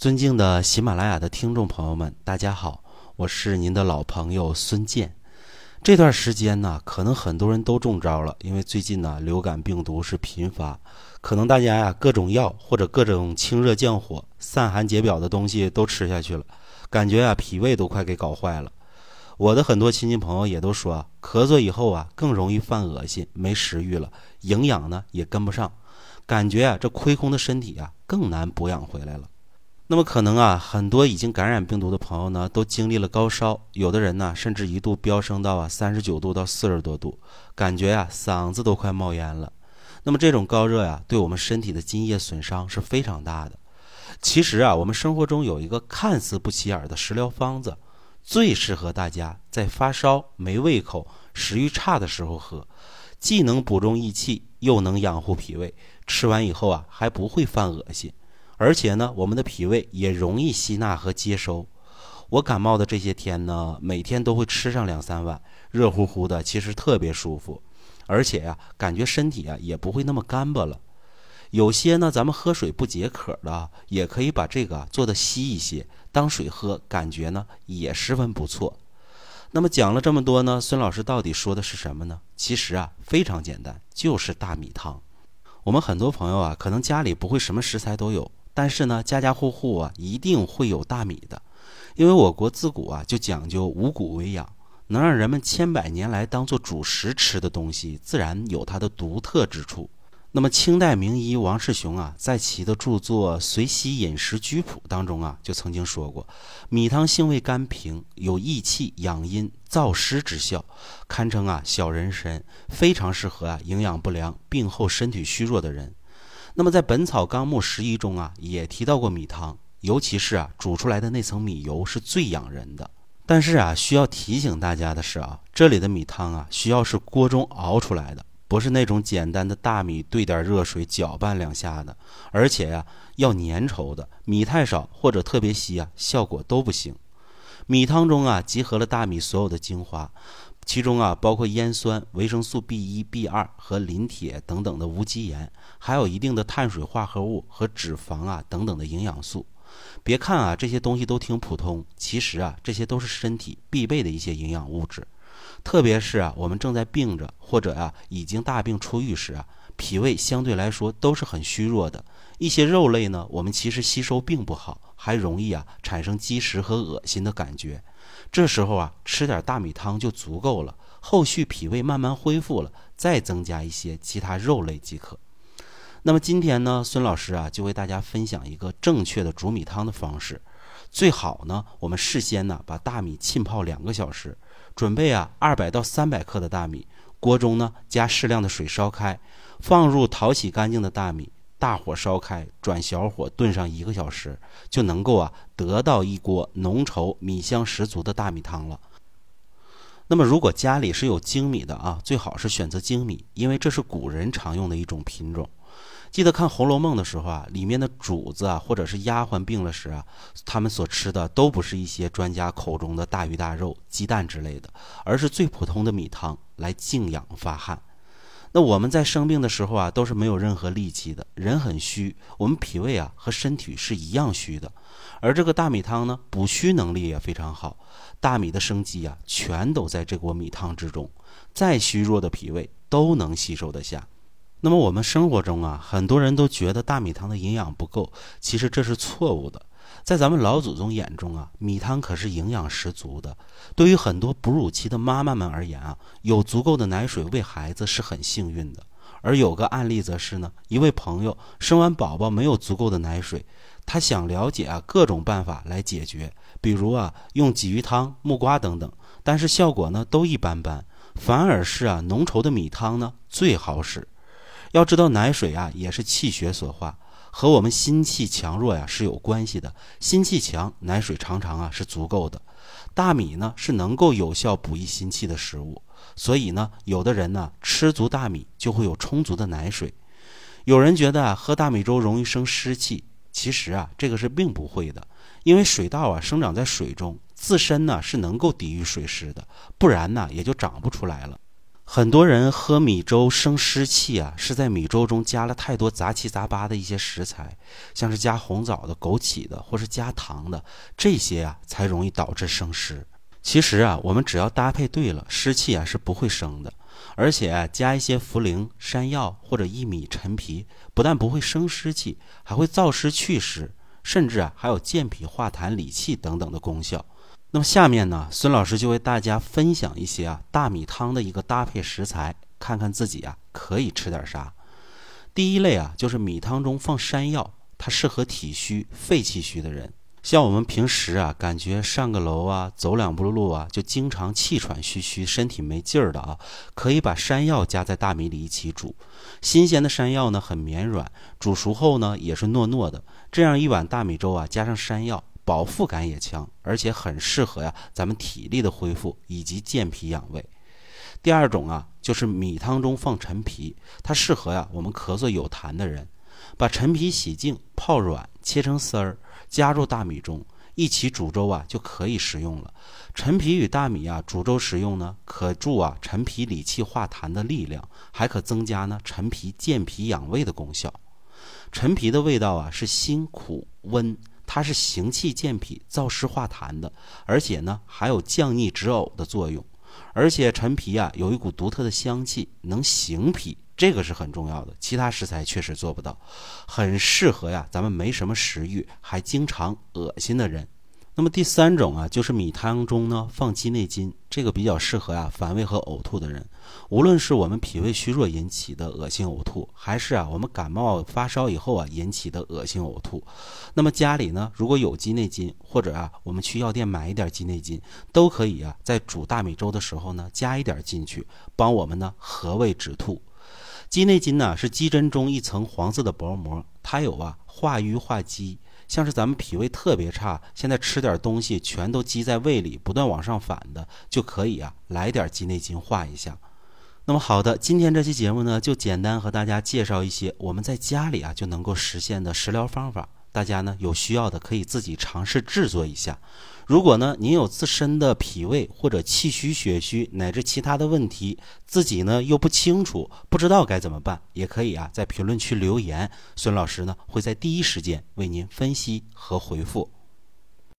尊敬的喜马拉雅的听众朋友们，大家好，我是您的老朋友孙健。这段时间呢，可能很多人都中招了，因为最近呢，流感病毒是频发，可能大家呀各种药或者各种清热降火、散寒解表的东西都吃下去了，感觉啊脾胃都快给搞坏了。我的很多亲戚朋友也都说，咳嗽以后啊更容易犯恶心、没食欲了，营养呢也跟不上，感觉啊这亏空的身体啊更难补养回来了。那么可能啊，很多已经感染病毒的朋友呢，都经历了高烧，有的人呢，甚至一度飙升到啊三十九度到四十多度，感觉啊嗓子都快冒烟了。那么这种高热呀，对我们身体的津液损伤是非常大的。其实啊，我们生活中有一个看似不起眼的食疗方子，最适合大家在发烧、没胃口、食欲差的时候喝，既能补中益气，又能养护脾胃，吃完以后啊，还不会犯恶心。而且呢，我们的脾胃也容易吸纳和接收。我感冒的这些天呢，每天都会吃上两三碗，热乎乎的，其实特别舒服。而且呀，感觉身体啊也不会那么干巴了。有些呢，咱们喝水不解渴的，也可以把这个做的稀一些，当水喝，感觉呢也十分不错。那么讲了这么多呢，孙老师到底说的是什么呢？其实啊，非常简单，就是大米汤。我们很多朋友啊，可能家里不会什么食材都有。但是呢，家家户户啊一定会有大米的，因为我国自古啊就讲究五谷为养，能让人们千百年来当做主食吃的东西，自然有它的独特之处。那么清代名医王世雄啊，在其的著作《随西饮食居谱》当中啊，就曾经说过，米汤性味甘平，有益气养阴燥湿之效，堪称啊小人参，非常适合啊营养不良、病后身体虚弱的人。那么在《本草纲目拾遗》中啊，也提到过米汤，尤其是啊煮出来的那层米油是最养人的。但是啊，需要提醒大家的是啊，这里的米汤啊，需要是锅中熬出来的，不是那种简单的大米兑点热水搅拌两下的，而且呀要粘稠的，米太少或者特别稀啊，效果都不行。米汤中啊，集合了大米所有的精华。其中啊，包括烟酸、维生素 B 一、B 二和磷铁等等的无机盐，还有一定的碳水化合物和脂肪啊等等的营养素。别看啊这些东西都挺普通，其实啊这些都是身体必备的一些营养物质。特别是啊我们正在病着或者啊已经大病初愈时啊，脾胃相对来说都是很虚弱的。一些肉类呢，我们其实吸收并不好，还容易啊产生积食和恶心的感觉。这时候啊，吃点大米汤就足够了。后续脾胃慢慢恢复了，再增加一些其他肉类即可。那么今天呢，孙老师啊，就为大家分享一个正确的煮米汤的方式。最好呢，我们事先呢把大米浸泡两个小时，准备啊二百到三百克的大米，锅中呢加适量的水烧开，放入淘洗干净的大米。大火烧开，转小火炖上一个小时，就能够啊得到一锅浓稠、米香十足的大米汤了。那么，如果家里是有精米的啊，最好是选择精米，因为这是古人常用的一种品种。记得看《红楼梦》的时候啊，里面的主子啊，或者是丫鬟病了时啊，他们所吃的都不是一些专家口中的大鱼大肉、鸡蛋之类的，而是最普通的米汤来静养发汗。那我们在生病的时候啊，都是没有任何力气的，人很虚，我们脾胃啊和身体是一样虚的。而这个大米汤呢，补虚能力也非常好，大米的生机啊，全都在这锅米汤之中，再虚弱的脾胃都能吸收得下。那么我们生活中啊，很多人都觉得大米汤的营养不够，其实这是错误的。在咱们老祖宗眼中啊，米汤可是营养十足的。对于很多哺乳期的妈妈们而言啊，有足够的奶水喂孩子是很幸运的。而有个案例则是呢，一位朋友生完宝宝没有足够的奶水，他想了解啊各种办法来解决，比如啊用鲫鱼汤、木瓜等等，但是效果呢都一般般，反而是啊浓稠的米汤呢最好使。要知道奶水啊也是气血所化。和我们心气强弱呀是有关系的，心气强，奶水常常啊是足够的。大米呢是能够有效补益心气的食物，所以呢，有的人呢吃足大米就会有充足的奶水。有人觉得啊喝大米粥容易生湿气，其实啊这个是并不会的，因为水稻啊生长在水中，自身呢是能够抵御水湿的，不然呢也就长不出来了。很多人喝米粥生湿气啊，是在米粥中加了太多杂七杂八的一些食材，像是加红枣的、枸杞的，或是加糖的，这些啊才容易导致生湿。其实啊，我们只要搭配对了，湿气啊是不会生的。而且啊，加一些茯苓、山药或者薏米、陈皮，不但不会生湿气，还会燥湿祛湿，甚至啊还有健脾化痰、理气等等的功效。那么下面呢，孙老师就为大家分享一些啊大米汤的一个搭配食材，看看自己啊可以吃点啥。第一类啊，就是米汤中放山药，它适合体虚、肺气虚的人。像我们平时啊，感觉上个楼啊，走两步路啊，就经常气喘吁吁、身体没劲儿的啊，可以把山药加在大米里一起煮。新鲜的山药呢，很绵软，煮熟后呢，也是糯糯的。这样一碗大米粥啊，加上山药。饱腹感也强，而且很适合呀，咱们体力的恢复以及健脾养胃。第二种啊，就是米汤中放陈皮，它适合呀我们咳嗽有痰的人。把陈皮洗净、泡软、切成丝儿，加入大米中一起煮粥啊，就可以食用了。陈皮与大米啊煮粥食用呢，可助啊陈皮理气化痰的力量，还可增加呢陈皮健脾养胃的功效。陈皮的味道啊是辛苦温。它是行气健脾、燥湿化痰的，而且呢还有降逆止呕的作用。而且陈皮啊有一股独特的香气，能行脾，这个是很重要的。其他食材确实做不到，很适合呀咱们没什么食欲还经常恶心的人。那么第三种啊，就是米汤中呢放鸡内金，这个比较适合啊反胃和呕吐的人。无论是我们脾胃虚弱引起的恶心呕吐，还是啊我们感冒发烧以后啊引起的恶心呕吐，那么家里呢如果有鸡内金，或者啊我们去药店买一点鸡内金，都可以啊在煮大米粥的时候呢加一点进去，帮我们呢和胃止吐。鸡内金呢是鸡胗中一层黄色的薄膜，它有啊化瘀化积。像是咱们脾胃特别差，现在吃点东西全都积在胃里，不断往上反的，就可以啊来点鸡内金化一下。那么好的，今天这期节目呢，就简单和大家介绍一些我们在家里啊就能够实现的食疗方法。大家呢有需要的可以自己尝试制作一下。如果呢您有自身的脾胃或者气虚血虚乃至其他的问题，自己呢又不清楚，不知道该怎么办，也可以啊在评论区留言，孙老师呢会在第一时间为您分析和回复。